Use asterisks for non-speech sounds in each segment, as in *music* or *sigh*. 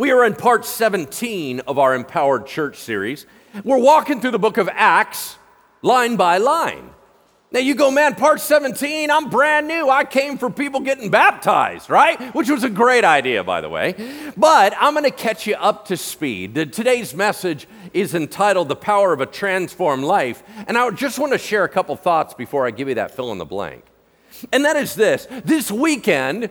We are in part 17 of our Empowered Church series. We're walking through the book of Acts line by line. Now you go, man, part 17, I'm brand new. I came for people getting baptized, right? Which was a great idea, by the way. But I'm going to catch you up to speed. Today's message is entitled The Power of a Transformed Life. And I just want to share a couple thoughts before I give you that fill in the blank. And that is this this weekend,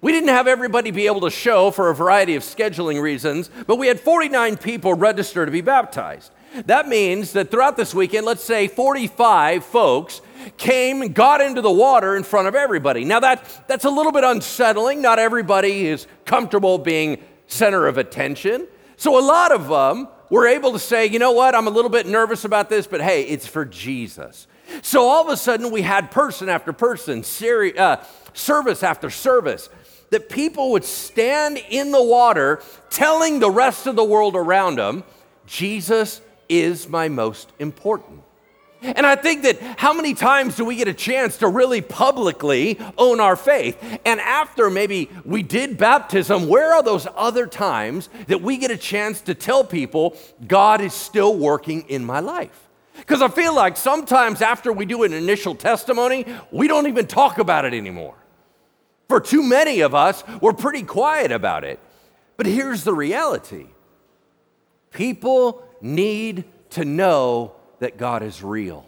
we didn't have everybody be able to show for a variety of scheduling reasons, but we had 49 people register to be baptized. That means that throughout this weekend, let's say 45 folks came, and got into the water in front of everybody. Now, that, that's a little bit unsettling. Not everybody is comfortable being center of attention. So, a lot of them were able to say, you know what, I'm a little bit nervous about this, but hey, it's for Jesus. So, all of a sudden, we had person after person, seri- uh, service after service, that people would stand in the water telling the rest of the world around them, Jesus is my most important. And I think that how many times do we get a chance to really publicly own our faith? And after maybe we did baptism, where are those other times that we get a chance to tell people God is still working in my life? Because I feel like sometimes after we do an initial testimony, we don't even talk about it anymore. For too many of us, we're pretty quiet about it. But here's the reality people need to know that God is real.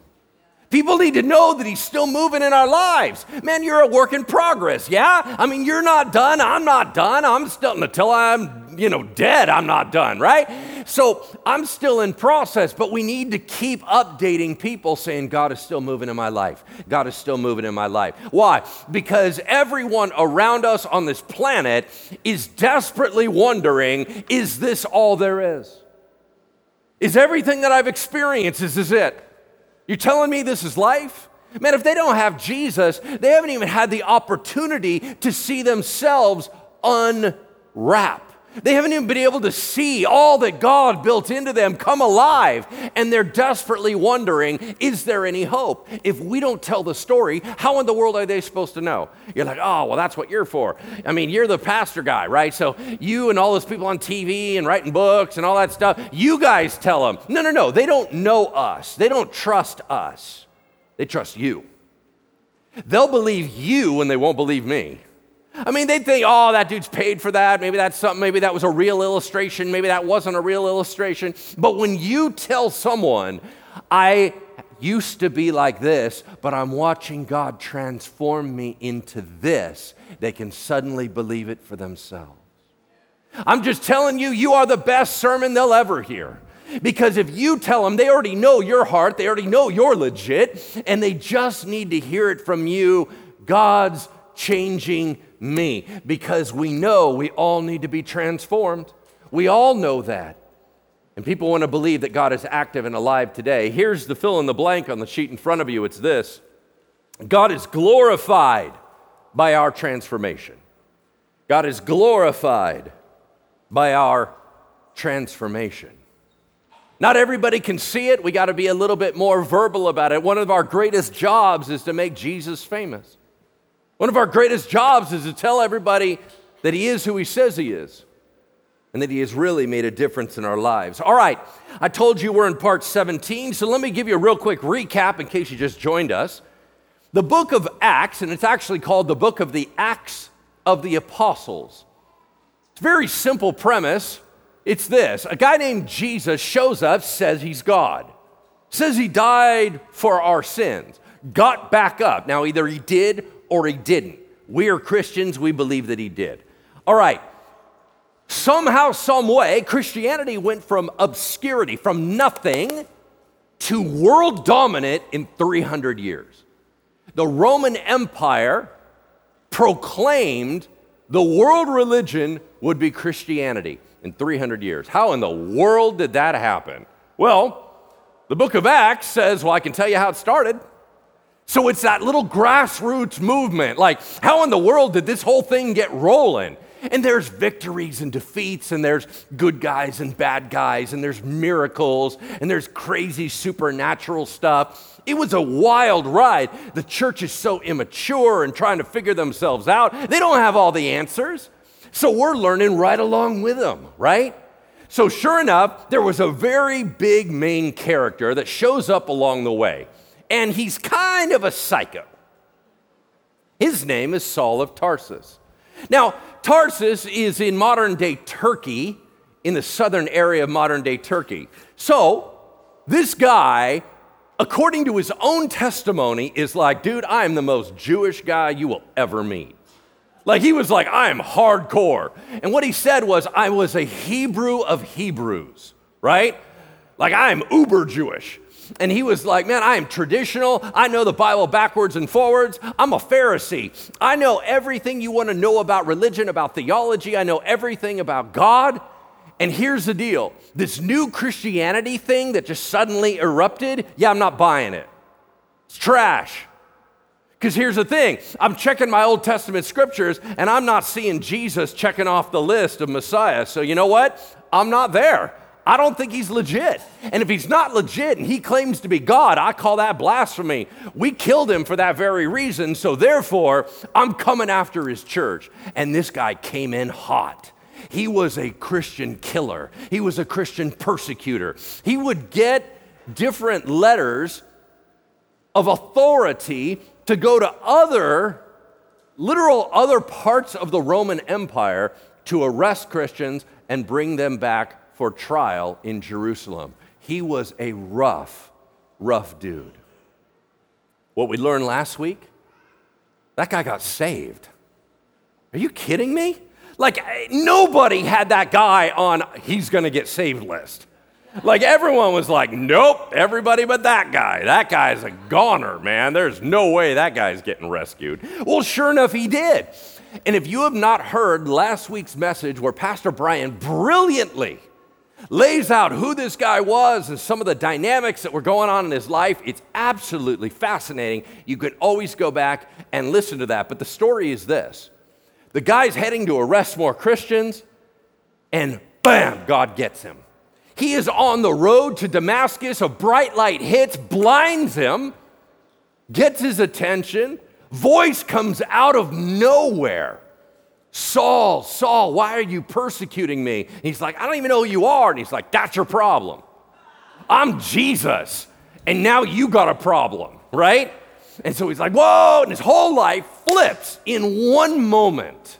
People need to know that He's still moving in our lives. Man, you're a work in progress, yeah? I mean, you're not done. I'm not done. I'm still, until I'm, you know, dead, I'm not done, right? So I'm still in process, but we need to keep updating people saying, God is still moving in my life. God is still moving in my life. Why? Because everyone around us on this planet is desperately wondering, is this all there is? Is everything that I've experienced, is this it? You're telling me this is life? Man, if they don't have Jesus, they haven't even had the opportunity to see themselves unwrap. They haven't even been able to see all that God built into them come alive. And they're desperately wondering, is there any hope? If we don't tell the story, how in the world are they supposed to know? You're like, oh, well, that's what you're for. I mean, you're the pastor guy, right? So you and all those people on TV and writing books and all that stuff, you guys tell them. No, no, no. They don't know us, they don't trust us. They trust you. They'll believe you when they won't believe me. I mean, they'd think, oh, that dude's paid for that. Maybe that's something. Maybe that was a real illustration. Maybe that wasn't a real illustration. But when you tell someone, I used to be like this, but I'm watching God transform me into this, they can suddenly believe it for themselves. I'm just telling you, you are the best sermon they'll ever hear. Because if you tell them, they already know your heart, they already know you're legit, and they just need to hear it from you God's changing me because we know we all need to be transformed. We all know that. And people want to believe that God is active and alive today. Here's the fill in the blank on the sheet in front of you it's this God is glorified by our transformation. God is glorified by our transformation. Not everybody can see it. We got to be a little bit more verbal about it. One of our greatest jobs is to make Jesus famous. One of our greatest jobs is to tell everybody that He is who He says He is and that He has really made a difference in our lives. All right, I told you we're in part 17, so let me give you a real quick recap in case you just joined us. The book of Acts, and it's actually called the book of the Acts of the Apostles. It's a very simple premise. It's this a guy named Jesus shows up, says he's God, says he died for our sins, got back up. Now, either he did or he didn't. We are Christians, we believe that he did. All right. Somehow, some way, Christianity went from obscurity, from nothing to world dominant in 300 years. The Roman Empire proclaimed the world religion would be Christianity in 300 years. How in the world did that happen? Well, the book of Acts says, well, I can tell you how it started. So it's that little grassroots movement. Like, how in the world did this whole thing get rolling? And there's victories and defeats, and there's good guys and bad guys, and there's miracles, and there's crazy supernatural stuff. It was a wild ride. The church is so immature and trying to figure themselves out. They don't have all the answers. So we're learning right along with them, right? So, sure enough, there was a very big main character that shows up along the way, and he's kind of a psycho. His name is Saul of Tarsus. Now, Tarsus is in modern day Turkey, in the southern area of modern day Turkey. So, this guy, according to his own testimony, is like, dude, I am the most Jewish guy you will ever meet. Like he was like, I am hardcore. And what he said was, I was a Hebrew of Hebrews, right? Like I am uber Jewish. And he was like, Man, I am traditional. I know the Bible backwards and forwards. I'm a Pharisee. I know everything you want to know about religion, about theology. I know everything about God. And here's the deal this new Christianity thing that just suddenly erupted, yeah, I'm not buying it. It's trash. Because here's the thing I'm checking my Old Testament scriptures and I'm not seeing Jesus checking off the list of Messiah. So you know what? I'm not there. I don't think he's legit. And if he's not legit and he claims to be God, I call that blasphemy. We killed him for that very reason. So therefore, I'm coming after his church. And this guy came in hot. He was a Christian killer, he was a Christian persecutor. He would get different letters of authority to go to other, literal other parts of the Roman Empire to arrest Christians and bring them back for trial in Jerusalem. He was a rough, rough dude. What we learned last week, that guy got saved. Are you kidding me? Like, nobody had that guy on he's gonna get saved list. Like everyone was like, nope, everybody but that guy. That guy's a goner, man. There's no way that guy's getting rescued. Well, sure enough, he did. And if you have not heard last week's message where Pastor Brian brilliantly lays out who this guy was and some of the dynamics that were going on in his life, it's absolutely fascinating. You can always go back and listen to that. But the story is this the guy's heading to arrest more Christians, and bam, God gets him. He is on the road to Damascus. A bright light hits, blinds him, gets his attention. Voice comes out of nowhere. Saul, Saul, why are you persecuting me? he's like, I don't even know who you are. And he's like, That's your problem. I'm Jesus. And now you got a problem, right? And so he's like, Whoa. And his whole life flips in one moment.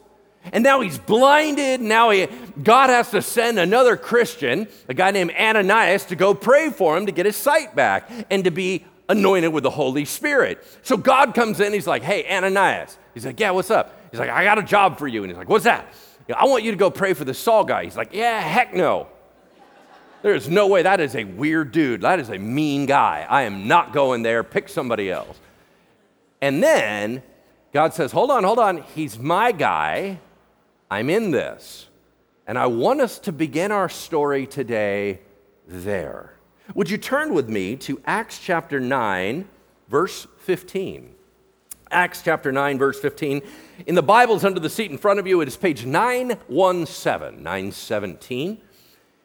And now he's blinded. Now he, God has to send another Christian, a guy named Ananias, to go pray for him to get his sight back and to be anointed with the Holy Spirit. So God comes in. He's like, Hey, Ananias. He's like, Yeah, what's up? He's like, I got a job for you. And he's like, What's that? I want you to go pray for the Saul guy. He's like, Yeah, heck no. There's no way. That is a weird dude. That is a mean guy. I am not going there. Pick somebody else. And then God says, Hold on, hold on. He's my guy. I'm in this. And I want us to begin our story today there. Would you turn with me to Acts chapter 9, verse 15? Acts chapter 9, verse 15. In the Bibles under the seat in front of you, it is page 917, 917.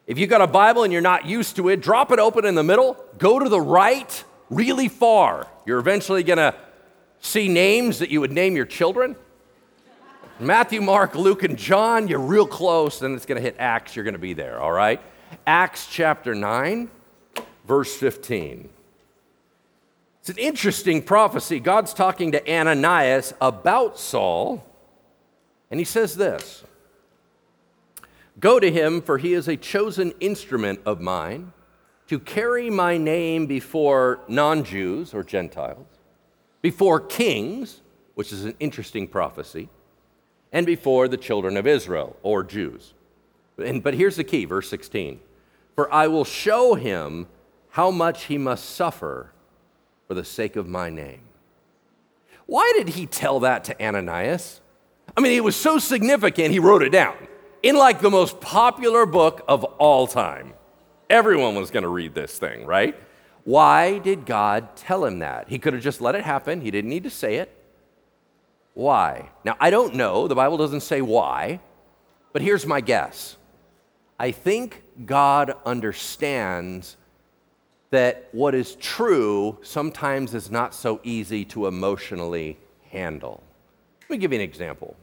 If you've got a Bible and you're not used to it, drop it open in the middle, go to the right really far. You're eventually going to see names that you would name your children. Matthew, Mark, Luke, and John, you're real close. Then it's going to hit Acts, you're going to be there, all right? Acts chapter 9, verse 15. It's an interesting prophecy. God's talking to Ananias about Saul, and he says this Go to him, for he is a chosen instrument of mine to carry my name before non Jews or Gentiles, before kings, which is an interesting prophecy and before the children of Israel, or Jews. And, but here's the key, verse 16 For I will show him how much he must suffer for the sake of my name. Why did he tell that to Ananias? I mean, it was so significant, he wrote it down in like the most popular book of all time. Everyone was going to read this thing, right? Why did God tell him that? He could have just let it happen, he didn't need to say it. Why? Now, I don't know. The Bible doesn't say why, but here's my guess. I think God understands that what is true sometimes is not so easy to emotionally handle. Let me give you an example.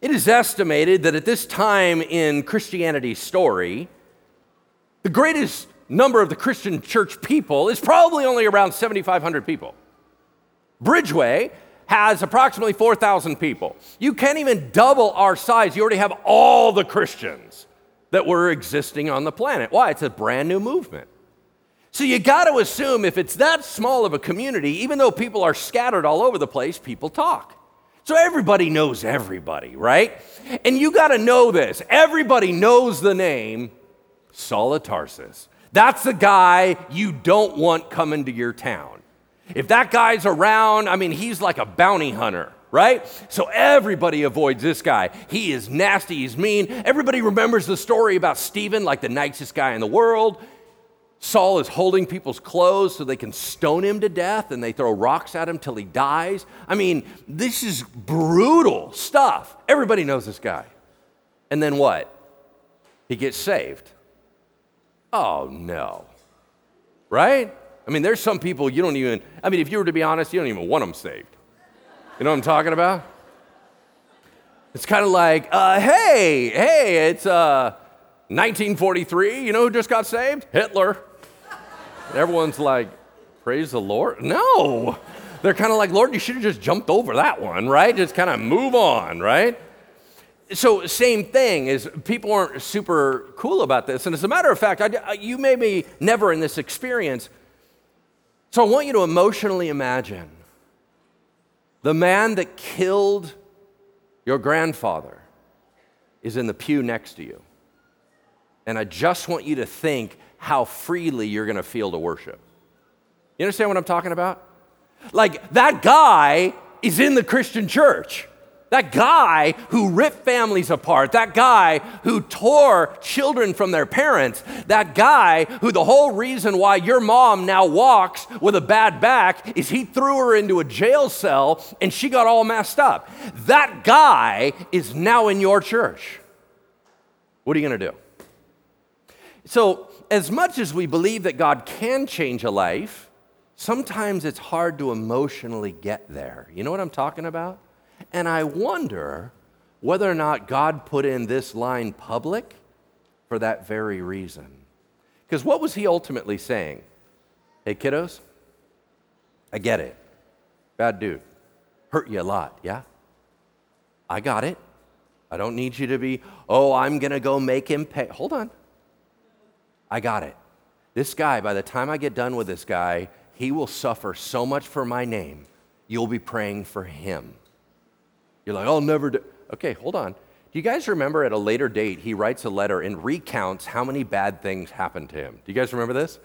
It is estimated that at this time in Christianity's story, the greatest number of the Christian church people is probably only around 7,500 people. Bridgeway has approximately 4,000 people. You can't even double our size. You already have all the Christians that were existing on the planet. Why? It's a brand new movement. So you got to assume if it's that small of a community, even though people are scattered all over the place, people talk. So everybody knows everybody, right? And you got to know this. Everybody knows the name Saul of Tarsus. That's the guy you don't want coming to your town. If that guy's around, I mean, he's like a bounty hunter, right? So everybody avoids this guy. He is nasty, he's mean. Everybody remembers the story about Stephen, like the nicest guy in the world. Saul is holding people's clothes so they can stone him to death and they throw rocks at him till he dies. I mean, this is brutal stuff. Everybody knows this guy. And then what? He gets saved. Oh, no. Right? I mean, there's some people you don't even, I mean, if you were to be honest, you don't even want them saved. You know what I'm talking about? It's kind of like, uh, hey, hey, it's uh, 1943. You know who just got saved? Hitler. Everyone's like, praise the Lord. No. They're kind of like, Lord, you should have just jumped over that one, right? Just kind of move on, right? so same thing is people aren't super cool about this and as a matter of fact I, uh, you may be never in this experience so i want you to emotionally imagine the man that killed your grandfather is in the pew next to you and i just want you to think how freely you're going to feel to worship you understand what i'm talking about like that guy is in the christian church that guy who ripped families apart, that guy who tore children from their parents, that guy who the whole reason why your mom now walks with a bad back is he threw her into a jail cell and she got all messed up. That guy is now in your church. What are you going to do? So, as much as we believe that God can change a life, sometimes it's hard to emotionally get there. You know what I'm talking about? And I wonder whether or not God put in this line public for that very reason. Because what was he ultimately saying? Hey, kiddos, I get it. Bad dude. Hurt you a lot, yeah? I got it. I don't need you to be, oh, I'm going to go make him pay. Hold on. I got it. This guy, by the time I get done with this guy, he will suffer so much for my name, you'll be praying for him. You're like, I'll never do. Okay, hold on. Do you guys remember at a later date, he writes a letter and recounts how many bad things happened to him? Do you guys remember this?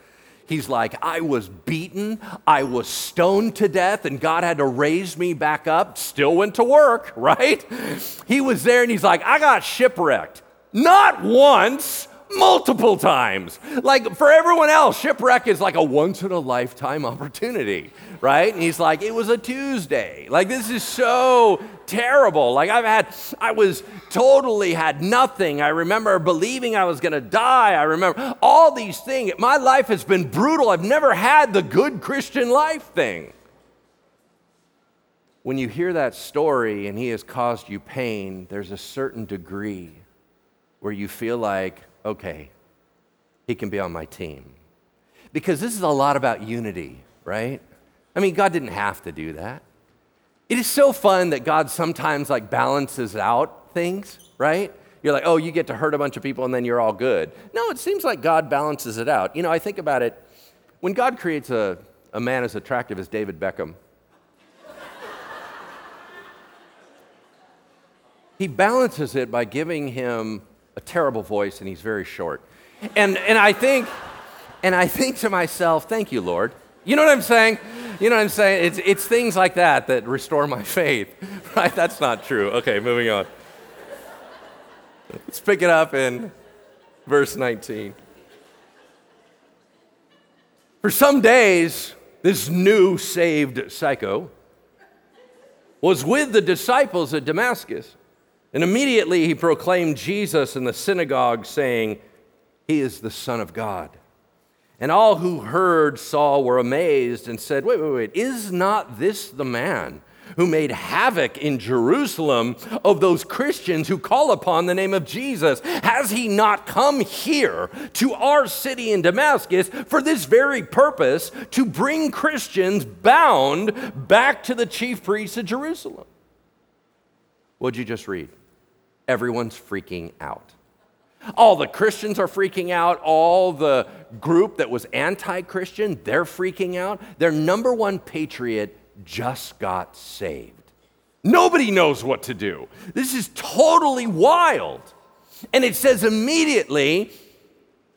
He's like, I was beaten, I was stoned to death, and God had to raise me back up. Still went to work, *laughs* right? He was there and he's like, I got shipwrecked. Not once, multiple times. Like for everyone else, shipwreck is like a once in a lifetime opportunity, right? And he's like, it was a Tuesday. Like this is so terrible. Like I've had, I was totally had nothing. I remember believing I was going to die. I remember all these things. My life has been brutal. I've never had the good Christian life thing. When you hear that story and he has caused you pain, there's a certain degree where you feel like, okay, he can be on my team. Because this is a lot about unity, right? I mean, God didn't have to do that. It is so fun that God sometimes like balances out things, right? You're like, oh, you get to hurt a bunch of people and then you're all good. No, it seems like God balances it out. You know, I think about it. When God creates a, a man as attractive as David Beckham, *laughs* he balances it by giving him a terrible voice and he's very short. And, and I think, and I think to myself, thank you, Lord. You know what I'm saying? You know what I'm saying? It's, it's things like that that restore my *laughs* faith, right? That's not true. Okay, moving on. Let's pick it up in verse 19. For some days, this new saved psycho was with the disciples at Damascus. And immediately he proclaimed Jesus in the synagogue, saying, He is the Son of God. And all who heard Saul were amazed and said, Wait, wait, wait, is not this the man who made havoc in Jerusalem of those Christians who call upon the name of Jesus? Has he not come here to our city in Damascus for this very purpose to bring Christians bound back to the chief priests of Jerusalem? What'd you just read? Everyone's freaking out. All the Christians are freaking out. All the group that was anti Christian, they're freaking out. Their number one patriot just got saved. Nobody knows what to do. This is totally wild. And it says immediately,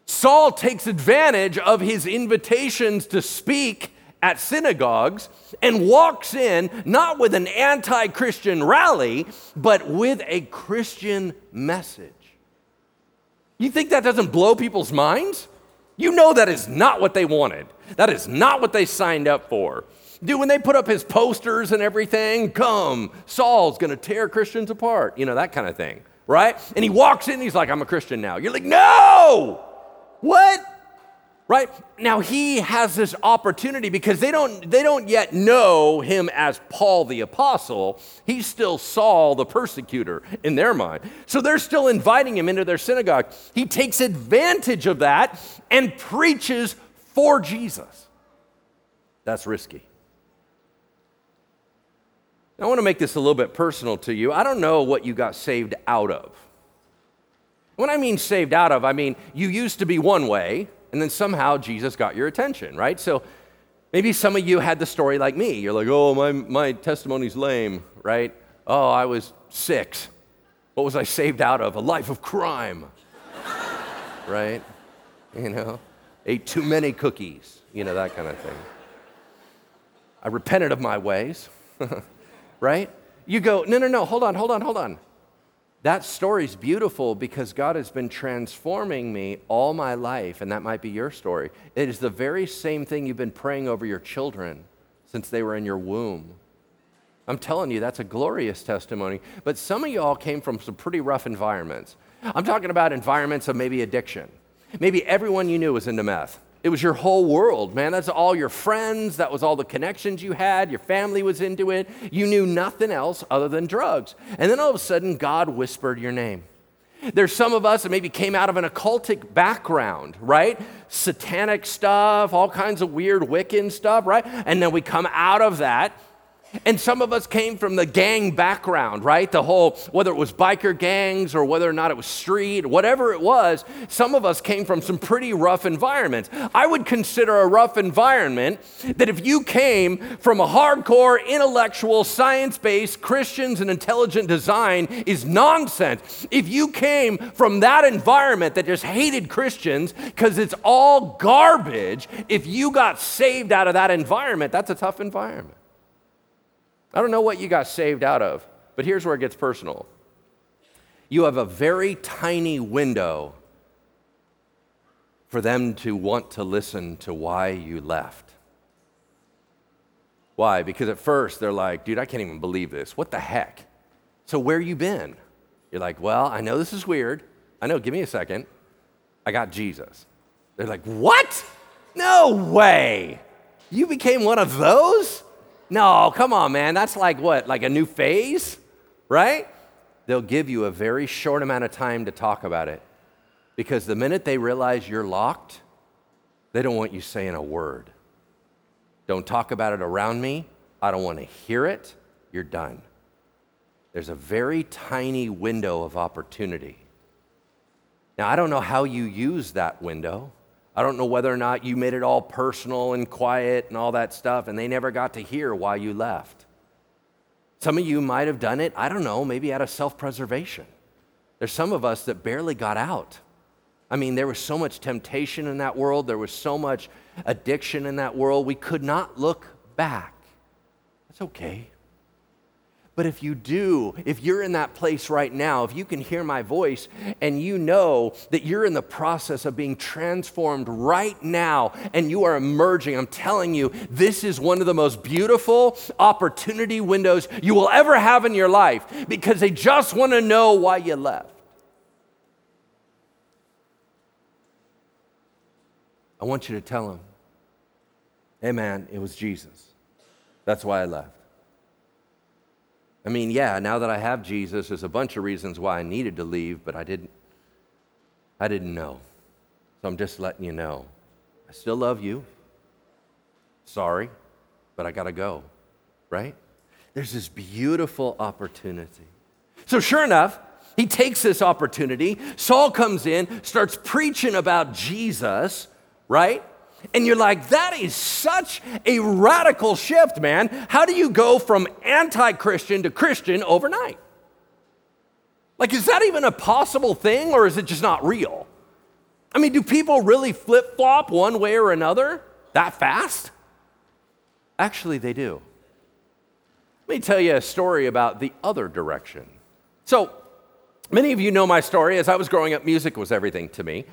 Saul takes advantage of his invitations to speak at synagogues and walks in not with an anti Christian rally, but with a Christian message. You think that doesn't blow people's minds? You know that is not what they wanted. That is not what they signed up for. Dude, when they put up his posters and everything, come, Saul's gonna tear Christians apart, you know, that kind of thing, right? And he walks in, he's like, I'm a Christian now. You're like, no! What? Right? Now he has this opportunity because they don't they don't yet know him as paul the apostle. He's still saul the persecutor in their mind. So they're still inviting him into their synagogue. He takes advantage of that and preaches for jesus. That's risky. I want to make this a little bit personal to you. I don't know what you got saved out of. When i mean saved out of i mean you used to be one way and then somehow Jesus got your attention, right? So maybe some of you had the story like me. You're like, oh, my, my testimony's lame, right? Oh, I was six. What was I saved out of? A life of crime, *laughs* right? You know, ate too many cookies, you know, that kind of thing. I repented of my ways, *laughs* right? You go, no, no, no, hold on, hold on, hold on. That story's beautiful because God has been transforming me all my life, and that might be your story. It is the very same thing you've been praying over your children since they were in your womb. I'm telling you, that's a glorious testimony. But some of y'all came from some pretty rough environments. I'm talking about environments of maybe addiction. Maybe everyone you knew was into meth. It was your whole world, man. That's all your friends. That was all the connections you had. Your family was into it. You knew nothing else other than drugs. And then all of a sudden, God whispered your name. There's some of us that maybe came out of an occultic background, right? Satanic stuff, all kinds of weird Wiccan stuff, right? And then we come out of that and some of us came from the gang background, right? The whole, whether it was biker gangs or whether or not it was street, whatever it was, some of us came from some pretty rough environments. I would consider a rough environment that if you came from a hardcore, intellectual, science based Christians and intelligent design is nonsense. If you came from that environment that just hated Christians because it's all garbage, if you got saved out of that environment, that's a tough environment. I don't know what you got saved out of, but here's where it gets personal. You have a very tiny window for them to want to listen to why you left. Why? Because at first they're like, dude, I can't even believe this. What the heck? So where you been? You're like, well, I know this is weird. I know, give me a second. I got Jesus. They're like, what? No way. You became one of those? No, come on, man. That's like what? Like a new phase, right? They'll give you a very short amount of time to talk about it because the minute they realize you're locked, they don't want you saying a word. Don't talk about it around me. I don't want to hear it. You're done. There's a very tiny window of opportunity. Now, I don't know how you use that window. I don't know whether or not you made it all personal and quiet and all that stuff, and they never got to hear why you left. Some of you might have done it, I don't know, maybe out of self preservation. There's some of us that barely got out. I mean, there was so much temptation in that world, there was so much addiction in that world, we could not look back. That's okay. But if you do, if you're in that place right now, if you can hear my voice and you know that you're in the process of being transformed right now and you are emerging, I'm telling you, this is one of the most beautiful opportunity windows you will ever have in your life because they just want to know why you left. I want you to tell them, hey man, it was Jesus. That's why I left. I mean, yeah, now that I have Jesus, there's a bunch of reasons why I needed to leave, but I didn't I didn't know. So I'm just letting you know. I still love you. Sorry, but I got to go. Right? There's this beautiful opportunity. So sure enough, he takes this opportunity. Saul comes in, starts preaching about Jesus, right? And you're like, that is such a radical shift, man. How do you go from anti Christian to Christian overnight? Like, is that even a possible thing or is it just not real? I mean, do people really flip flop one way or another that fast? Actually, they do. Let me tell you a story about the other direction. So, many of you know my story. As I was growing up, music was everything to me.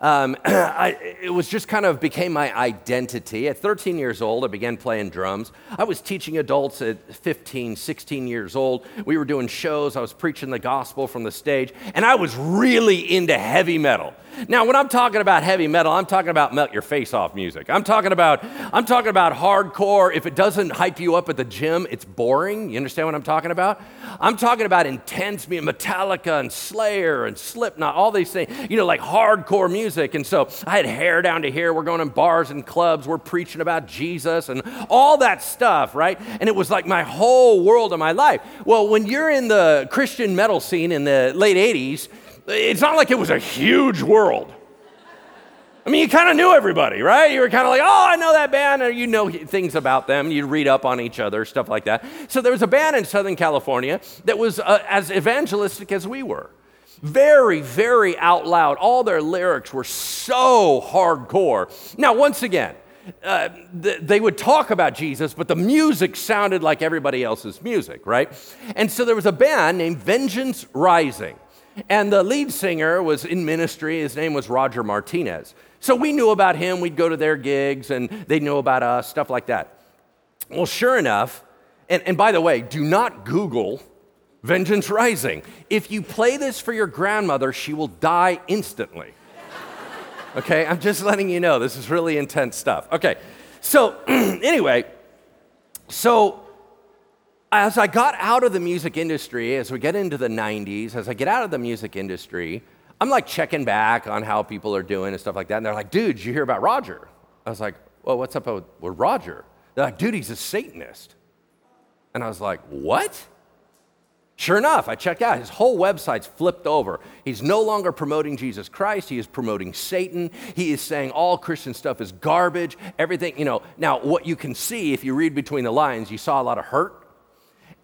Um, *clears throat* I, it was just kind of became my identity. At 13 years old, I began playing drums. I was teaching adults at 15, 16 years old. We were doing shows. I was preaching the gospel from the stage, and I was really into heavy metal. Now, when I'm talking about heavy metal, I'm talking about melt your face off music. I'm talking about I'm talking about hardcore. If it doesn't hype you up at the gym, it's boring. You understand what I'm talking about? I'm talking about intense Metallica and Slayer and Slipknot, all these things. You know, like hardcore music. And so I had hair down to here. We're going in bars and clubs. We're preaching about Jesus and all that stuff, right? And it was like my whole world of my life. Well, when you're in the Christian metal scene in the late 80s, it's not like it was a huge world. I mean, you kind of knew everybody, right? You were kind of like, oh, I know that band, or you know things about them. You'd read up on each other, stuff like that. So there was a band in Southern California that was uh, as evangelistic as we were. Very, very out loud. All their lyrics were so hardcore. Now, once again, uh, th- they would talk about Jesus, but the music sounded like everybody else's music, right? And so there was a band named Vengeance Rising. And the lead singer was in ministry. His name was Roger Martinez. So we knew about him. We'd go to their gigs and they knew about us, stuff like that. Well, sure enough, and, and by the way, do not Google Vengeance Rising. If you play this for your grandmother, she will die instantly. *laughs* Okay, I'm just letting you know this is really intense stuff. Okay, so *clears throat* anyway, so as I got out of the music industry, as we get into the 90s, as I get out of the music industry, I'm like checking back on how people are doing and stuff like that. And they're like, dude, you hear about Roger? I was like, well, what's up with, with Roger? They're like, dude, he's a Satanist. And I was like, what? Sure enough, I checked out. His whole website's flipped over. He's no longer promoting Jesus Christ. He is promoting Satan. He is saying all Christian stuff is garbage. Everything, you know. Now, what you can see if you read between the lines, you saw a lot of hurt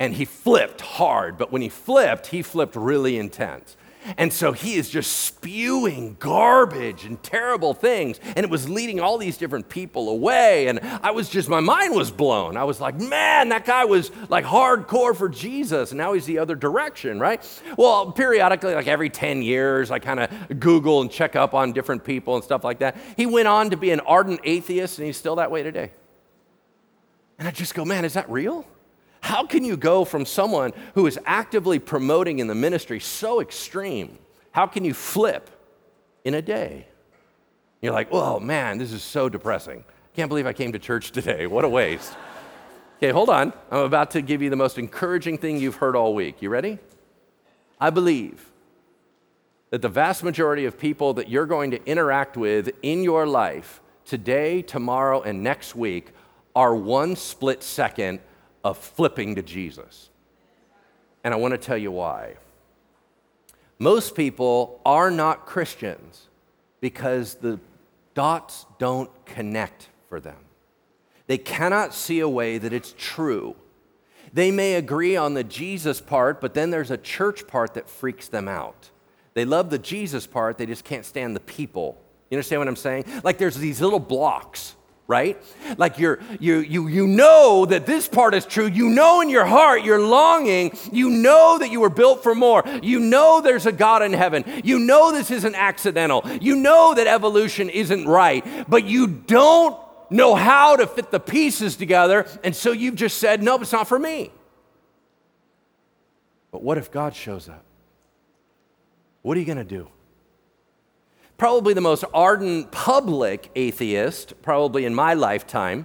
and he flipped hard. But when he flipped, he flipped really intense. And so he is just spewing garbage and terrible things. And it was leading all these different people away. And I was just, my mind was blown. I was like, man, that guy was like hardcore for Jesus. And now he's the other direction, right? Well, periodically, like every 10 years, I kind of Google and check up on different people and stuff like that. He went on to be an ardent atheist, and he's still that way today. And I just go, man, is that real? How can you go from someone who is actively promoting in the ministry so extreme? How can you flip in a day? You're like, oh man, this is so depressing. I can't believe I came to church today. What a waste. okay, hold on. I'm about to give you the most encouraging thing you've heard all week. You ready? I believe that the vast majority of people that you're going to interact with in your life today, tomorrow, and next week are one split second of flipping to Jesus. And I want to tell you why. Most people are not Christians because the dots don't connect for them. They cannot see a way that it's true. They may agree on the Jesus part, but then there's a church part that freaks them out. They love the Jesus part, they just can't stand the people. You understand what I'm saying? Like there's these little blocks right? Like you're, you, you, you know that this part is true. You know in your heart, you're longing. You know that you were built for more. You know there's a God in heaven. You know this isn't accidental. You know that evolution isn't right, but you don't know how to fit the pieces together. And so you've just said, nope, it's not for me. But what if God shows up? What are you going to do? Probably the most ardent public atheist, probably in my lifetime,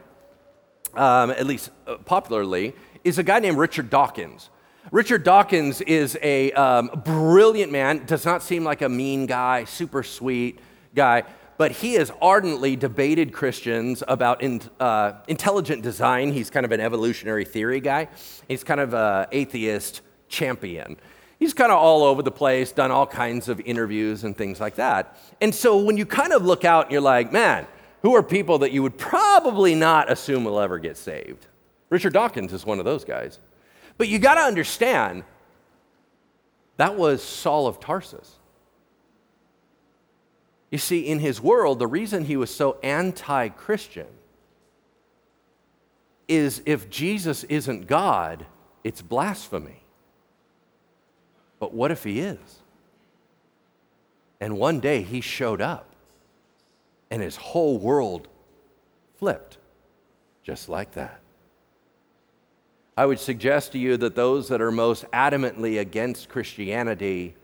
um, at least uh, popularly, is a guy named Richard Dawkins. Richard Dawkins is a um, brilliant man, does not seem like a mean guy, super sweet guy, but he has ardently debated Christians about in, uh, intelligent design. He's kind of an evolutionary theory guy, he's kind of an atheist champion. He's kind of all over the place, done all kinds of interviews and things like that. And so when you kind of look out and you're like, man, who are people that you would probably not assume will ever get saved? Richard Dawkins is one of those guys. But you got to understand, that was Saul of Tarsus. You see, in his world, the reason he was so anti Christian is if Jesus isn't God, it's blasphemy. But what if he is? And one day he showed up and his whole world flipped just like that. I would suggest to you that those that are most adamantly against Christianity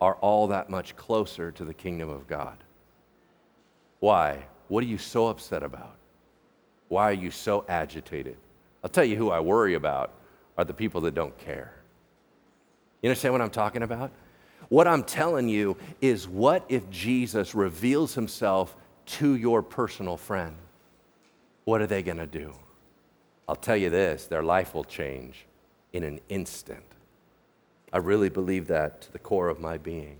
are all that much closer to the kingdom of God. Why? What are you so upset about? Why are you so agitated? I'll tell you who I worry about are the people that don't care. You understand what I'm talking about? What I'm telling you is what if Jesus reveals himself to your personal friend? What are they going to do? I'll tell you this their life will change in an instant. I really believe that to the core of my being.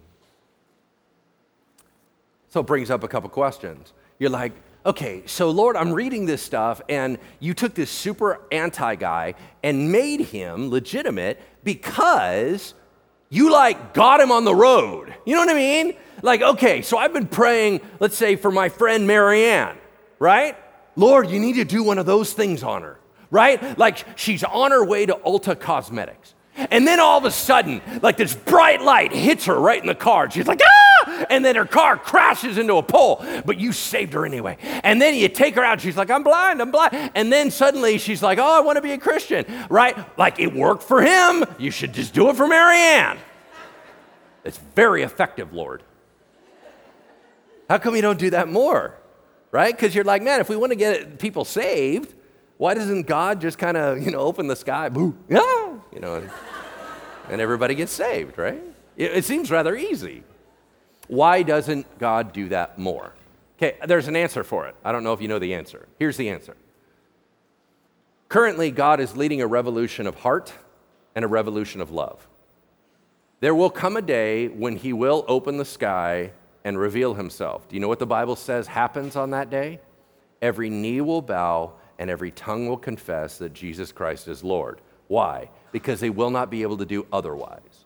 So it brings up a couple questions. You're like, okay, so Lord, I'm reading this stuff, and you took this super anti guy and made him legitimate because you like got him on the road. You know what I mean? Like, okay, so I've been praying, let's say, for my friend Marianne, right? Lord, you need to do one of those things on her right? Like she's on her way to Ulta Cosmetics. And then all of a sudden, like this bright light hits her right in the car. She's like, ah! And then her car crashes into a pole, but you saved her anyway. And then you take her out. She's like, I'm blind, I'm blind. And then suddenly she's like, oh, I want to be a Christian, right? Like it worked for him. You should just do it for Marianne. It's very effective, Lord. How come you don't do that more? Right? Because you're like, man, if we want to get people saved, why doesn't God just kind of, you know, open the sky, boo, yeah, you know, and, and everybody gets saved, right? It, it seems rather easy. Why doesn't God do that more? Okay, there's an answer for it. I don't know if you know the answer. Here's the answer. Currently, God is leading a revolution of heart and a revolution of love. There will come a day when He will open the sky and reveal Himself. Do you know what the Bible says happens on that day? Every knee will bow and every tongue will confess that Jesus Christ is Lord. Why? Because they will not be able to do otherwise.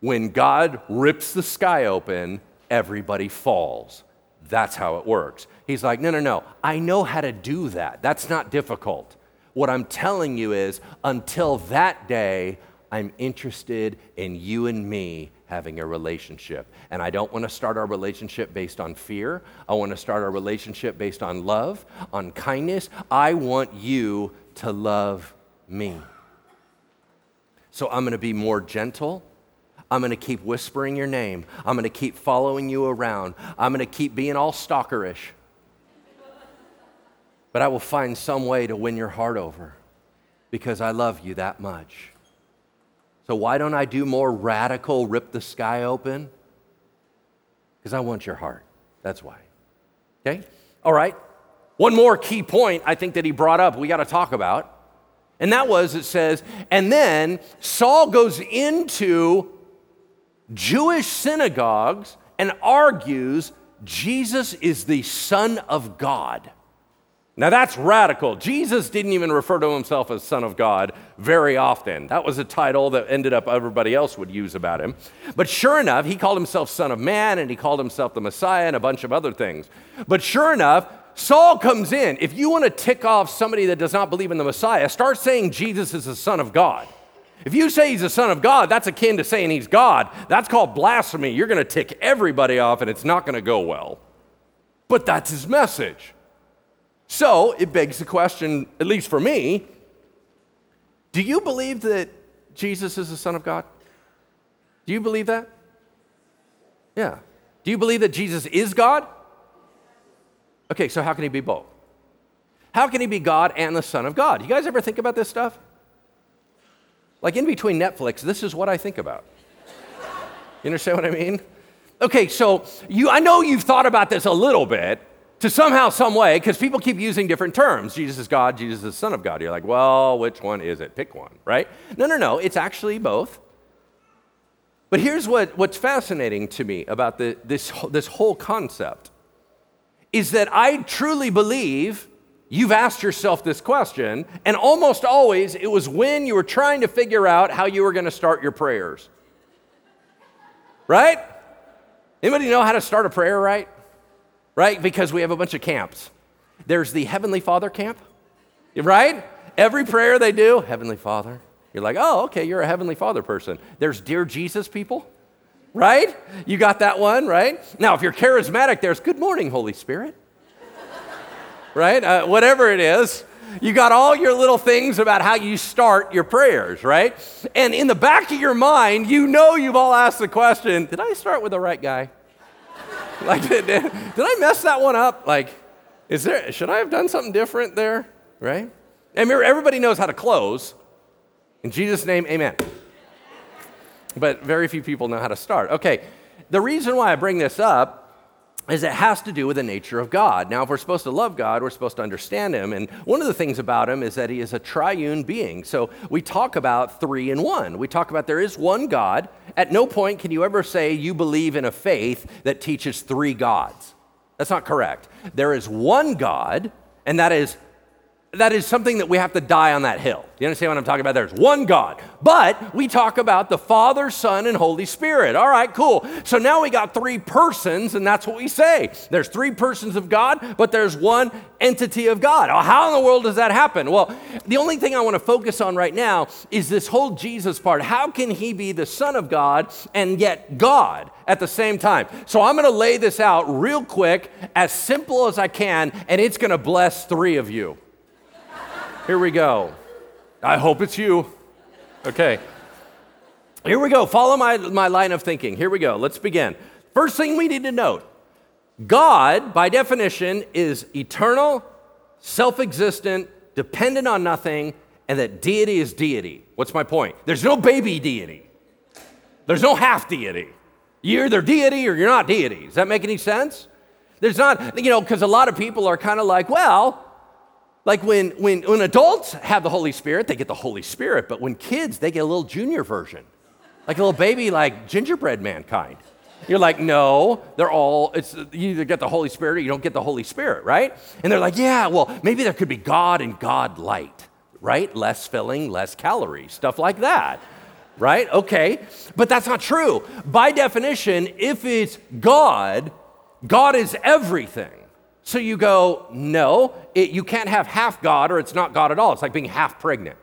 When God rips the sky open, everybody falls. That's how it works. He's like, no, no, no. I know how to do that. That's not difficult. What I'm telling you is, until that day, I'm interested in you and me having a relationship. And I don't want to start our relationship based on fear. I want to start our relationship based on love, on kindness. I want you to love me. So I'm going to be more gentle. I'm going to keep whispering your name. I'm going to keep following you around. I'm going to keep being all stalkerish. But I will find some way to win your heart over because I love you that much. So why don't I do more radical, rip the sky open? Because I want your heart. That's why. Okay? All right. One more key point I think that he brought up we got to talk about. And that was it says, and then Saul goes into Jewish synagogues and argues Jesus is the Son of God. Now that's radical. Jesus didn't even refer to himself as Son of God very often. That was a title that ended up everybody else would use about him. But sure enough, he called himself Son of Man and he called himself the Messiah and a bunch of other things. But sure enough, Saul comes in. If you want to tick off somebody that does not believe in the Messiah, start saying Jesus is the Son of God. If you say he's the Son of God, that's akin to saying he's God. That's called blasphemy. You're going to tick everybody off and it's not going to go well. But that's his message. So it begs the question, at least for me, do you believe that Jesus is the Son of God? Do you believe that? Yeah. Do you believe that Jesus is God? Okay, so how can he be both? How can he be God and the Son of God? You guys ever think about this stuff? Like in between Netflix, this is what I think about. You understand what I mean? Okay, so you, I know you've thought about this a little bit to somehow, some way, because people keep using different terms. Jesus is God, Jesus is the Son of God. You're like, well, which one is it? Pick one, right? No, no, no, it's actually both. But here's what, what's fascinating to me about the, this, this whole concept is that I truly believe you've asked yourself this question, and almost always it was when you were trying to figure out how you were going to start your prayers. Right? Anybody know how to start a prayer right? Right? Because we have a bunch of camps. There's the Heavenly Father camp, right? Every prayer they do, Heavenly Father, you're like, oh, okay, you're a Heavenly Father person. There's Dear Jesus people, right? You got that one, right? Now, if you're charismatic, there's Good Morning, Holy Spirit, right? Uh, whatever it is. You got all your little things about how you start your prayers, right? And in the back of your mind, you know you've all asked the question Did I start with the right guy? *laughs* like, did, did, I mess that one up? Like, is there, should I have done something different there, right? And everybody knows how to close, in Jesus' name, amen. But very few people know how to start. Okay, the reason why I bring this up is it has to do with the nature of God. Now, if we're supposed to love God, we're supposed to understand Him. And one of the things about Him is that He is a triune being. So we talk about three in one. We talk about there is one God. At no point can you ever say you believe in a faith that teaches three gods. That's not correct. There is one God, and that is that is something that we have to die on that hill. Do you understand what I'm talking about? There's one God. But we talk about the Father, Son, and Holy Spirit. All right, cool. So now we got three persons, and that's what we say. There's three persons of God, but there's one entity of God. How in the world does that happen? Well, the only thing I want to focus on right now is this whole Jesus part. How can he be the Son of God and yet God at the same time? So I'm going to lay this out real quick, as simple as I can, and it's going to bless three of you. Here we go. I hope it's you. Okay. Here we go. Follow my, my line of thinking. Here we go. Let's begin. First thing we need to note God, by definition, is eternal, self existent, dependent on nothing, and that deity is deity. What's my point? There's no baby deity, there's no half deity. You're either deity or you're not deity. Does that make any sense? There's not, you know, because a lot of people are kind of like, well, like when, when, when adults have the Holy Spirit, they get the Holy Spirit, but when kids, they get a little junior version, like a little baby, like gingerbread mankind. You're like, no, they're all, it's, you either get the Holy Spirit or you don't get the Holy Spirit, right? And they're like, yeah, well, maybe there could be God and God light, right? Less filling, less calories, stuff like that, right? Okay, but that's not true. By definition, if it's God, God is everything. So you go, no, it, you can't have half God or it's not God at all. It's like being half pregnant.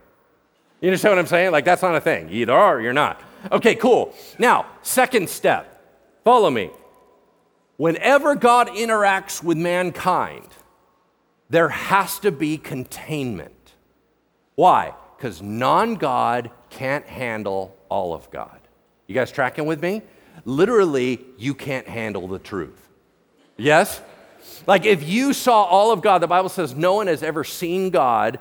You understand what I'm saying? Like, that's not a thing. You either are or you're not. Okay, cool. Now, second step, follow me. Whenever God interacts with mankind, there has to be containment. Why? Because non God can't handle all of God. You guys tracking with me? Literally, you can't handle the truth. Yes? Like if you saw all of God, the Bible says no one has ever seen God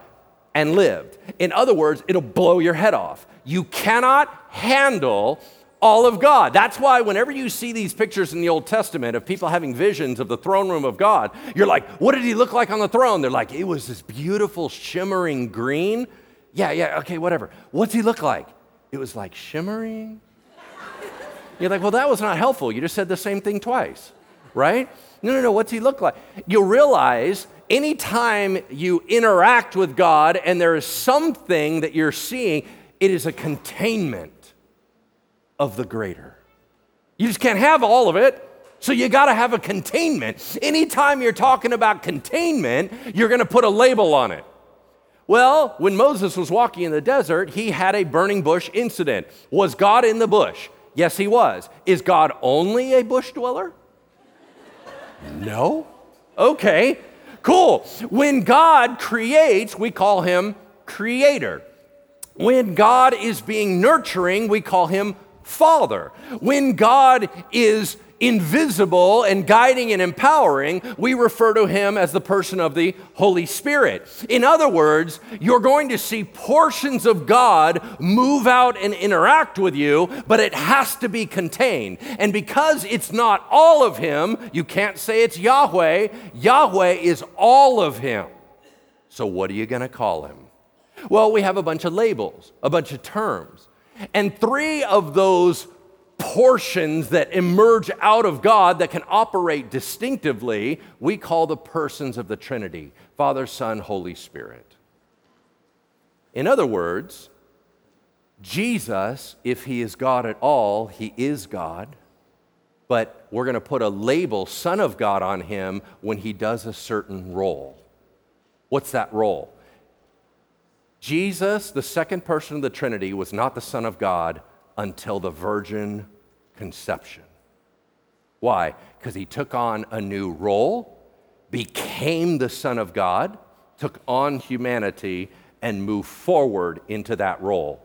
and lived. In other words, it'll blow your head off. You cannot handle all of God. That's why whenever you see these pictures in the Old Testament of people having visions of the throne room of God, you're like, what did he look like on the throne? They're like, it was this beautiful shimmering green. Yeah, yeah, okay, whatever. What's he look like? It was like shimmering. You're like, well, that was not helpful. You just said the same thing twice, right? No, no, no, what's he look like? You'll realize anytime you interact with God and there is something that you're seeing, it is a containment of the greater. You just can't have all of it. So you got to have a containment. Anytime you're talking about containment, you're going to put a label on it. Well, when Moses was walking in the desert, he had a burning bush incident. Was God in the bush? Yes, he was. Is God only a bush dweller? No? Okay, cool. When God creates, we call him creator. When God is being nurturing, we call him father. When God is invisible and guiding and empowering, we refer to him as the person of the Holy Spirit. In other words, you're going to see portions of God move out and interact with you, but it has to be contained. And because it's not all of him, you can't say it's Yahweh. Yahweh is all of him. So, what are you going to call him? Well, we have a bunch of labels, a bunch of terms. And three of those portions that emerge out of God that can operate distinctively, we call the persons of the Trinity Father, Son, Holy Spirit. In other words, Jesus, if he is God at all, he is God, but we're going to put a label, Son of God, on him when he does a certain role. What's that role? Jesus, the second person of the Trinity, was not the Son of God until the virgin conception. Why? Because he took on a new role, became the Son of God, took on humanity, and moved forward into that role.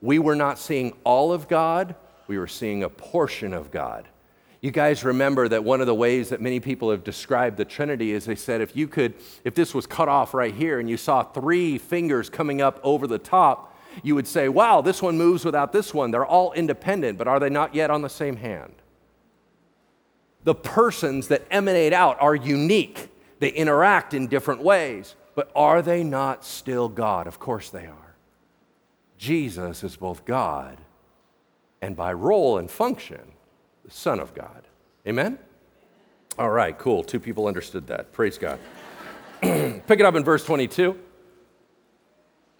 We were not seeing all of God, we were seeing a portion of God. You guys remember that one of the ways that many people have described the Trinity is they said if you could, if this was cut off right here and you saw three fingers coming up over the top, you would say, wow, this one moves without this one. They're all independent, but are they not yet on the same hand? The persons that emanate out are unique, they interact in different ways, but are they not still God? Of course they are. Jesus is both God and by role and function, the Son of God. Amen? All right, cool. Two people understood that. Praise God. *clears throat* Pick it up in verse 22.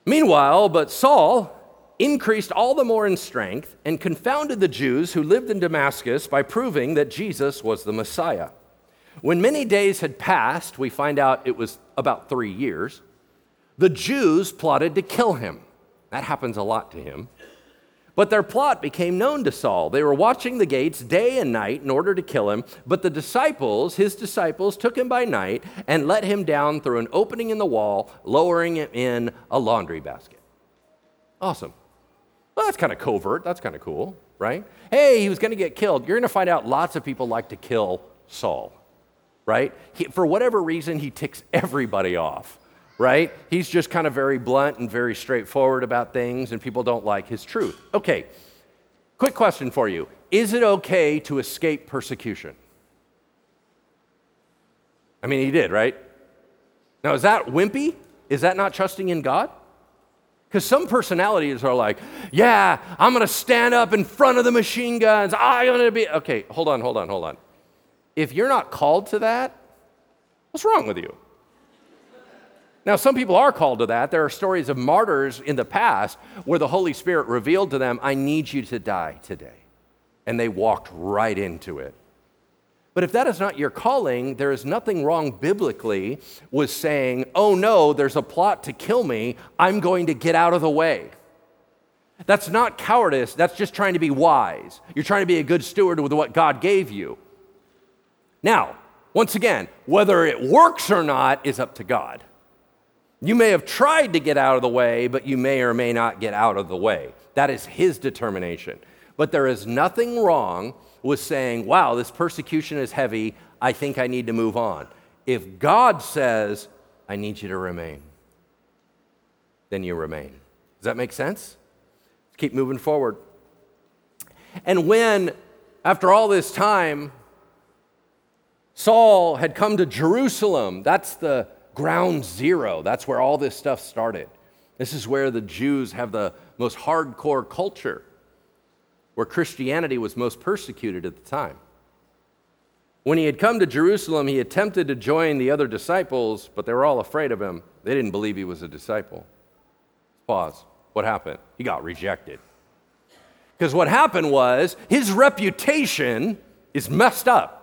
Meanwhile, but Saul increased all the more in strength and confounded the Jews who lived in Damascus by proving that Jesus was the Messiah. When many days had passed, we find out it was about three years, the Jews plotted to kill him. That happens a lot to him. But their plot became known to Saul. They were watching the gates day and night in order to kill him. But the disciples, his disciples, took him by night and let him down through an opening in the wall, lowering him in a laundry basket. Awesome. Well, that's kind of covert. That's kind of cool, right? Hey, he was going to get killed. You're going to find out lots of people like to kill Saul, right? He, for whatever reason, he ticks everybody off right? He's just kind of very blunt and very straightforward about things, and people don't like his truth. Okay, quick question for you Is it okay to escape persecution? I mean, he did, right? Now, is that wimpy? Is that not trusting in God? Because some personalities are like, yeah, I'm going to stand up in front of the machine guns. I'm going to be. Okay, hold on, hold on, hold on. If you're not called to that, what's wrong with you? Now, some people are called to that. There are stories of martyrs in the past where the Holy Spirit revealed to them, I need you to die today. And they walked right into it. But if that is not your calling, there is nothing wrong biblically with saying, oh no, there's a plot to kill me. I'm going to get out of the way. That's not cowardice, that's just trying to be wise. You're trying to be a good steward with what God gave you. Now, once again, whether it works or not is up to God. You may have tried to get out of the way, but you may or may not get out of the way. That is his determination. But there is nothing wrong with saying, wow, this persecution is heavy. I think I need to move on. If God says, I need you to remain, then you remain. Does that make sense? keep moving forward. And when, after all this time, Saul had come to Jerusalem, that's the ground zero. That's where all this stuff started. This is where the Jews have the most hardcore culture, where Christianity was most persecuted at the time. When he had come to Jerusalem, he attempted to join the other disciples, but they were all afraid of him. They didn't believe he was a disciple. Pause. What happened? He got rejected. Because what happened was his reputation is messed up.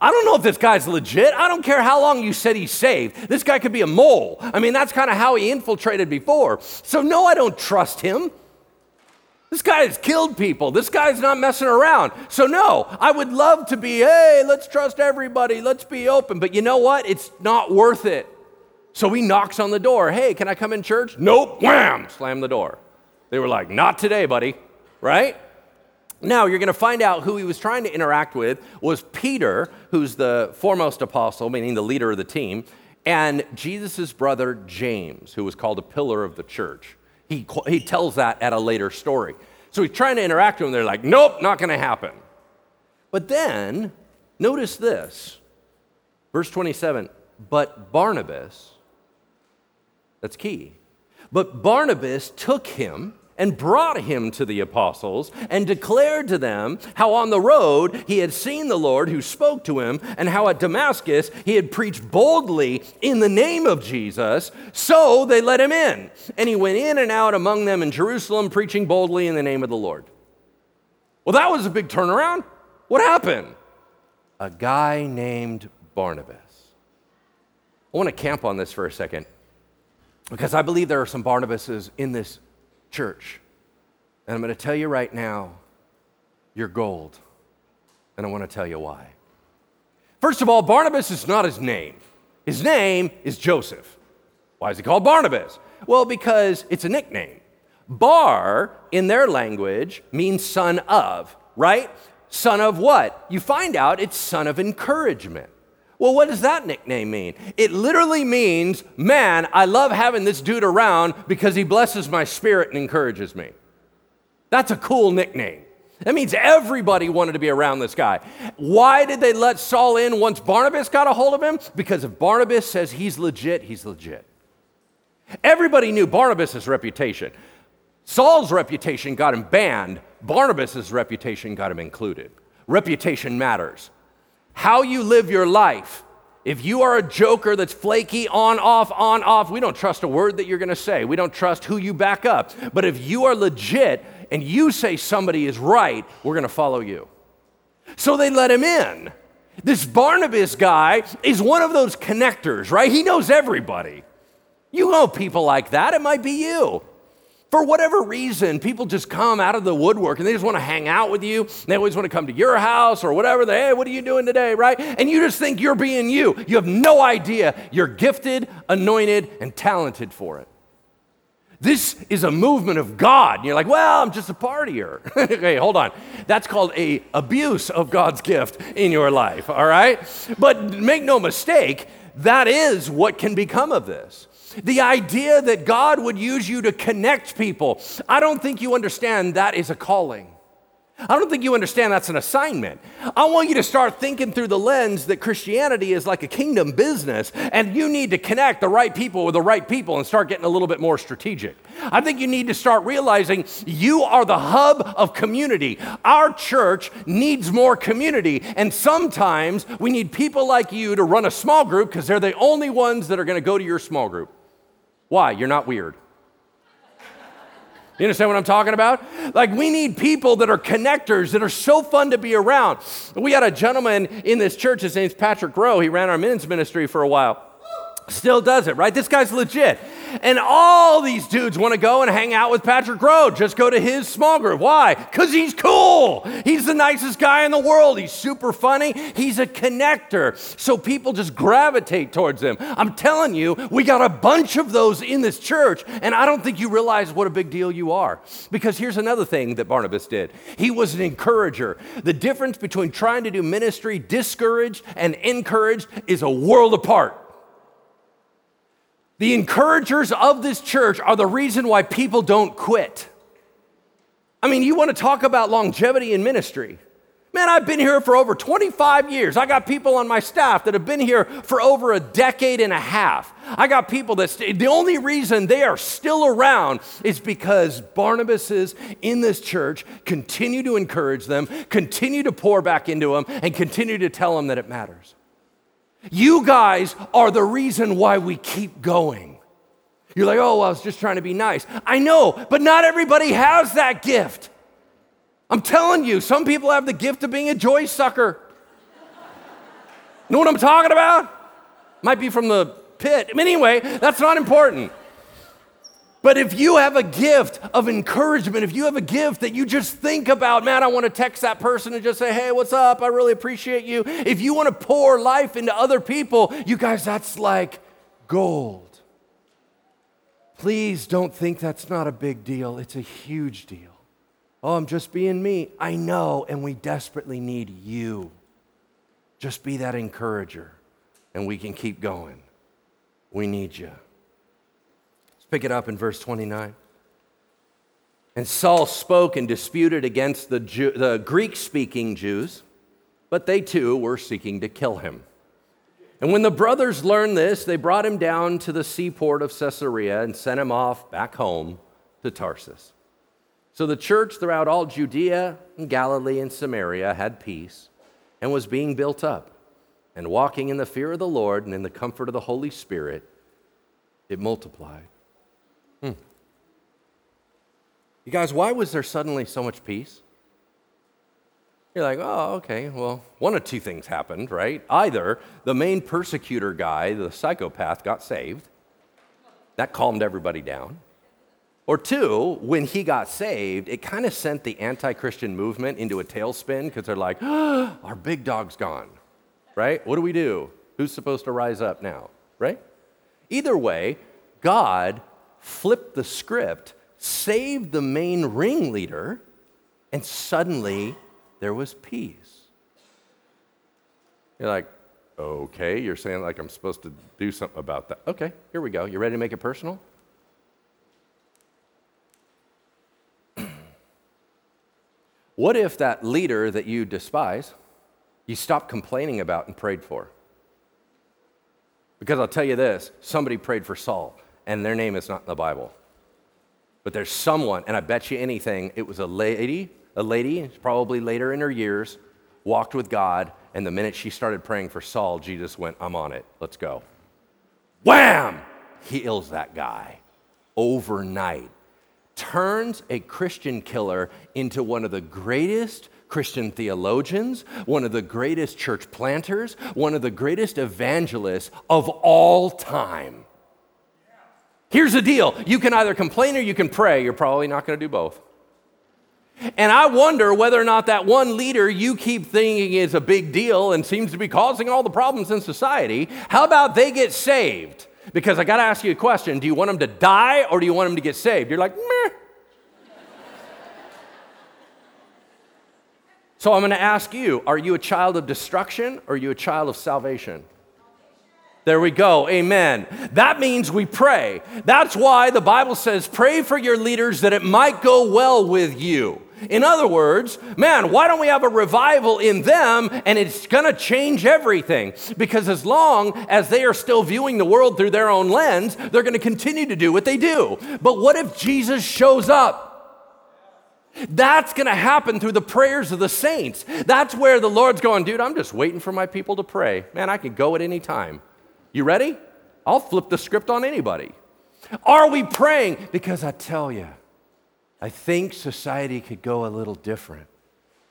I don't know if this guy's legit. I don't care how long you said he's saved. This guy could be a mole. I mean, that's kind of how he infiltrated before. So, no, I don't trust him. This guy has killed people. This guy's not messing around. So, no, I would love to be, hey, let's trust everybody. Let's be open. But you know what? It's not worth it. So he knocks on the door. Hey, can I come in church? Nope. Wham! Slam the door. They were like, not today, buddy. Right? Now, you're going to find out who he was trying to interact with was Peter, who's the foremost apostle, meaning the leader of the team, and Jesus' brother James, who was called a pillar of the church. He, he tells that at a later story. So he's trying to interact with them. They're like, nope, not going to happen. But then, notice this verse 27 but Barnabas, that's key, but Barnabas took him and brought him to the apostles and declared to them how on the road he had seen the Lord who spoke to him, and how at Damascus he had preached boldly in the name of Jesus. So they let him in. And he went in and out among them in Jerusalem, preaching boldly in the name of the Lord. Well, that was a big turnaround. What happened? A guy named Barnabas. I want to camp on this for a second because I believe there are some Barnabases in this church. And I'm going to tell you right now, you're gold. And I want to tell you why. First of all, Barnabas is not his name. His name is Joseph. Why is he called Barnabas? Well, because it's a nickname. Bar, in their language, means son of, right? Son of what? You find out it's son of encouragement. Well, what does that nickname mean? It literally means, man, I love having this dude around because he blesses my spirit and encourages me. That's a cool nickname. That means everybody wanted to be around this guy. Why did they let Saul in once Barnabas got a hold of him? Because if Barnabas says he's legit, he's legit. Everybody knew Barnabas' reputation. Saul's reputation got him banned, Barnabas' reputation got him included. Reputation matters how you live your life. If you are a joker that's flaky, on, off, on, off, we don't trust a word that you're gonna say. We don't trust who you back up. But if you are legit and you say somebody is right, we're gonna follow you. So they let him in. This Barnabas guy is one of those connectors, right? He knows everybody. You know people like that. It might be you for whatever reason, people just come out of the woodwork and they just want to hang out with you. They always want to come to your house or whatever. They, hey, what are you doing today, right? And you just think you're being you. You have no idea you're gifted, anointed, and talented for it. This is a movement of God. And you're like, well, I'm just a partier. *laughs* okay, hold on. That's called a abuse of God's gift in your life, all right? But make no mistake, that is what can become of this. The idea that God would use you to connect people, I don't think you understand that is a calling. I don't think you understand that's an assignment. I want you to start thinking through the lens that Christianity is like a kingdom business, and you need to connect the right people with the right people and start getting a little bit more strategic. I think you need to start realizing you are the hub of community. Our church needs more community, and sometimes we need people like you to run a small group because they're the only ones that are going to go to your small group. Why? You're not weird. You understand what I'm talking about? Like, we need people that are connectors, that are so fun to be around. We had a gentleman in this church, his name's Patrick Rowe. He ran our men's ministry for a while. Still does it, right? This guy's legit. And all these dudes want to go and hang out with Patrick Rowe. Just go to his small group. Why? Because he's cool. He's the nicest guy in the world. He's super funny. He's a connector. So people just gravitate towards him. I'm telling you, we got a bunch of those in this church. And I don't think you realize what a big deal you are. Because here's another thing that Barnabas did he was an encourager. The difference between trying to do ministry discouraged and encouraged is a world apart. The encouragers of this church are the reason why people don't quit. I mean, you want to talk about longevity in ministry. Man, I've been here for over 25 years. I got people on my staff that have been here for over a decade and a half. I got people that st- the only reason they are still around is because Barnabas's in this church continue to encourage them, continue to pour back into them, and continue to tell them that it matters. You guys are the reason why we keep going. You're like, oh, well, I was just trying to be nice. I know, but not everybody has that gift. I'm telling you, some people have the gift of being a joy sucker. know what I'm talking about? Might be from the pit. Anyway, that's not important. But if you have a gift of encouragement, if you have a gift that you just think about, man, I want to text that person and just say, hey, what's up? I really appreciate you. If you want to pour life into other people, you guys, that's like gold. Please don't think that's not a big deal, it's a huge deal. Oh, I'm just being me. I know, and we desperately need you. Just be that encourager, and we can keep going. We need you. Pick it up in verse 29. And Saul spoke and disputed against the, the Greek speaking Jews, but they too were seeking to kill him. And when the brothers learned this, they brought him down to the seaport of Caesarea and sent him off back home to Tarsus. So the church throughout all Judea and Galilee and Samaria had peace and was being built up. And walking in the fear of the Lord and in the comfort of the Holy Spirit, it multiplied. Hmm. You guys, why was there suddenly so much peace? You're like, oh, okay, well, one of two things happened, right? Either the main persecutor guy, the psychopath, got saved, that calmed everybody down. Or two, when he got saved, it kind of sent the anti Christian movement into a tailspin because they're like, oh, our big dog's gone, right? What do we do? Who's supposed to rise up now, right? Either way, God flipped the script, saved the main ringleader, and suddenly there was peace. You're like, okay, you're saying like I'm supposed to do something about that. Okay, here we go. You ready to make it personal? *clears throat* What if that leader that you despise, you stopped complaining about and prayed for? Because I'll tell you this somebody prayed for Saul, and their name is not in the Bible. But there's someone, and I bet you anything, it was a lady, a lady, probably later in her years, walked with God, and the minute she started praying for Saul, Jesus went, I'm on it, let's go. Wham! He kills that guy overnight turns a Christian killer into one of the greatest Christian theologians, one of the greatest church planters, one of the greatest evangelists of all time. Here's the deal you can either complain or you can pray. You're probably not going to do both. And I wonder whether or not that one leader you keep thinking is a big deal and seems to be causing all the problems in society, how about they get saved? Because I got to ask you a question do you want them to die or do you want them to get saved? You're like, meh. so I'm going to ask you are you a child of destruction or are you a child of salvation? There we go. Amen. That means we pray. That's why the Bible says, pray for your leaders that it might go well with you. In other words, man, why don't we have a revival in them and it's going to change everything? Because as long as they are still viewing the world through their own lens, they're going to continue to do what they do. But what if Jesus shows up? That's going to happen through the prayers of the saints. That's where the Lord's going, dude, I'm just waiting for my people to pray. Man, I can go at any time. You ready? I'll flip the script on anybody. Are we praying? Because I tell you, I think society could go a little different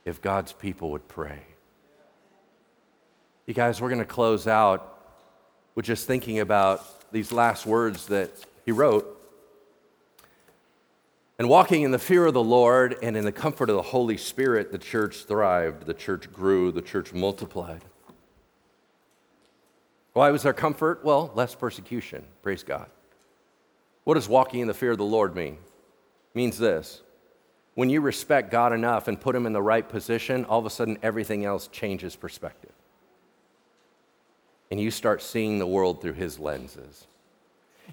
if God's people would pray. You guys, we're going to close out with just thinking about these last words that he wrote. And walking in the fear of the Lord and in the comfort of the Holy Spirit, the church thrived, the church grew, the church multiplied. Why was there comfort? Well, less persecution. Praise God. What does walking in the fear of the Lord mean? It means this. When you respect God enough and put him in the right position, all of a sudden everything else changes perspective. And you start seeing the world through his lenses.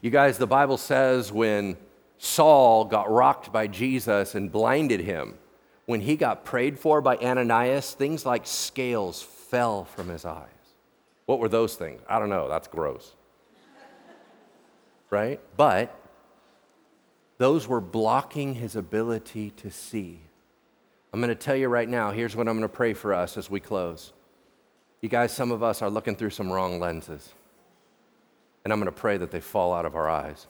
You guys, the Bible says when Saul got rocked by Jesus and blinded him, when he got prayed for by Ananias, things like scales fell from his eyes. What were those things? I don't know. That's gross. right? But those were blocking his ability to see. I'm going to tell you right now, here's what I'm going to pray for us as we close. You guys, some of us are looking through some wrong lenses. And I'm going to pray that they fall out of our eyes.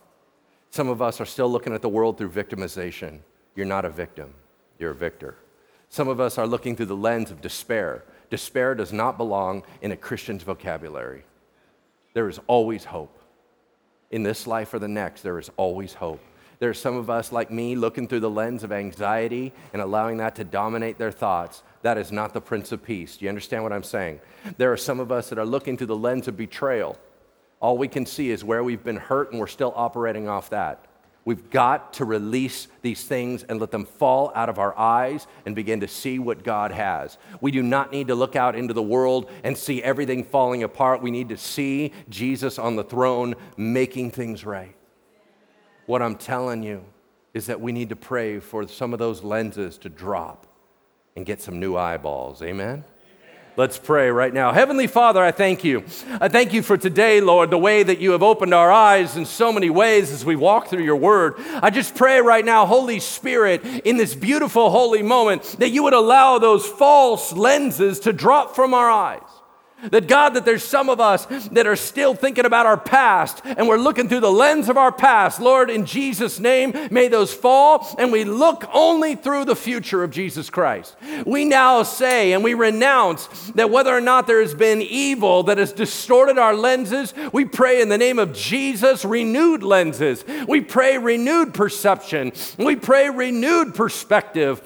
Some of us are still looking at the world through victimization. You're not a victim, you're a victor. Some of us are looking through the lens of despair. Despair does not belong in a Christian's vocabulary. There is always hope. In this life or the next, there is always hope. There are some of us, like me, looking through the lens of anxiety and allowing that to dominate their thoughts. That is not the Prince of Peace. Do you understand what I'm saying? There are some of us that are looking through the lens of betrayal. All we can see is where we've been hurt, and we're still operating off that. We've got to release these things and let them fall out of our eyes and begin to see what God has. We do not need to look out into the world and see everything falling apart. We need to see Jesus on the throne making things right. What I'm telling you is that we need to pray for some of those lenses to drop and get some new eyeballs. Amen? Let's pray right now. Heavenly Father, I thank you. I thank you for today, Lord, the way that you have opened our eyes in so many ways as we walk through your word. I just pray right now, Holy Spirit, in this beautiful holy moment, that you would allow those false lenses to drop from our eyes. That God, that there's some of us that are still thinking about our past and we're looking through the lens of our past. Lord, in Jesus' name, may those fall and we look only through the future of Jesus Christ. We now say and we renounce that whether or not there has been evil that has distorted our lenses, we pray in the name of Jesus, renewed lenses. We pray renewed perception. We pray renewed perspective.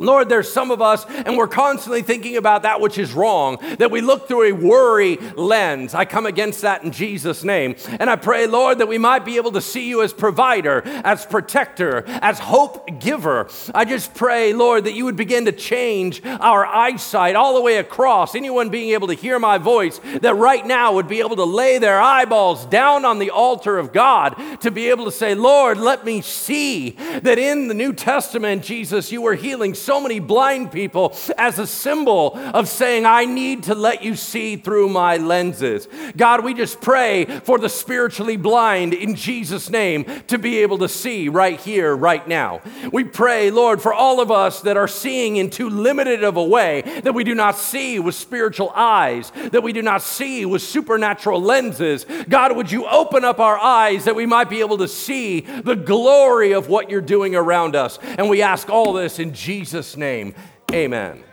Lord, there's some of us, and we're constantly thinking about that which is wrong, that we look through a worry lens. I come against that in Jesus' name. And I pray, Lord, that we might be able to see you as provider, as protector, as hope giver. I just pray, Lord, that you would begin to change our eyesight all the way across. Anyone being able to hear my voice, that right now would be able to lay their eyeballs down on the altar of God to be able to say, Lord, let me see that in the New Testament, Jesus, you were healing so so many blind people as a symbol of saying, I need to let you see through my lenses. God, we just pray for the spiritually blind in Jesus' name to be able to see right here, right now. We pray, Lord, for all of us that are seeing in too limited of a way, that we do not see with spiritual eyes, that we do not see with supernatural lenses. God, would you open up our eyes that we might be able to see the glory of what you're doing around us? And we ask all this in Jesus' Jesus' name, amen.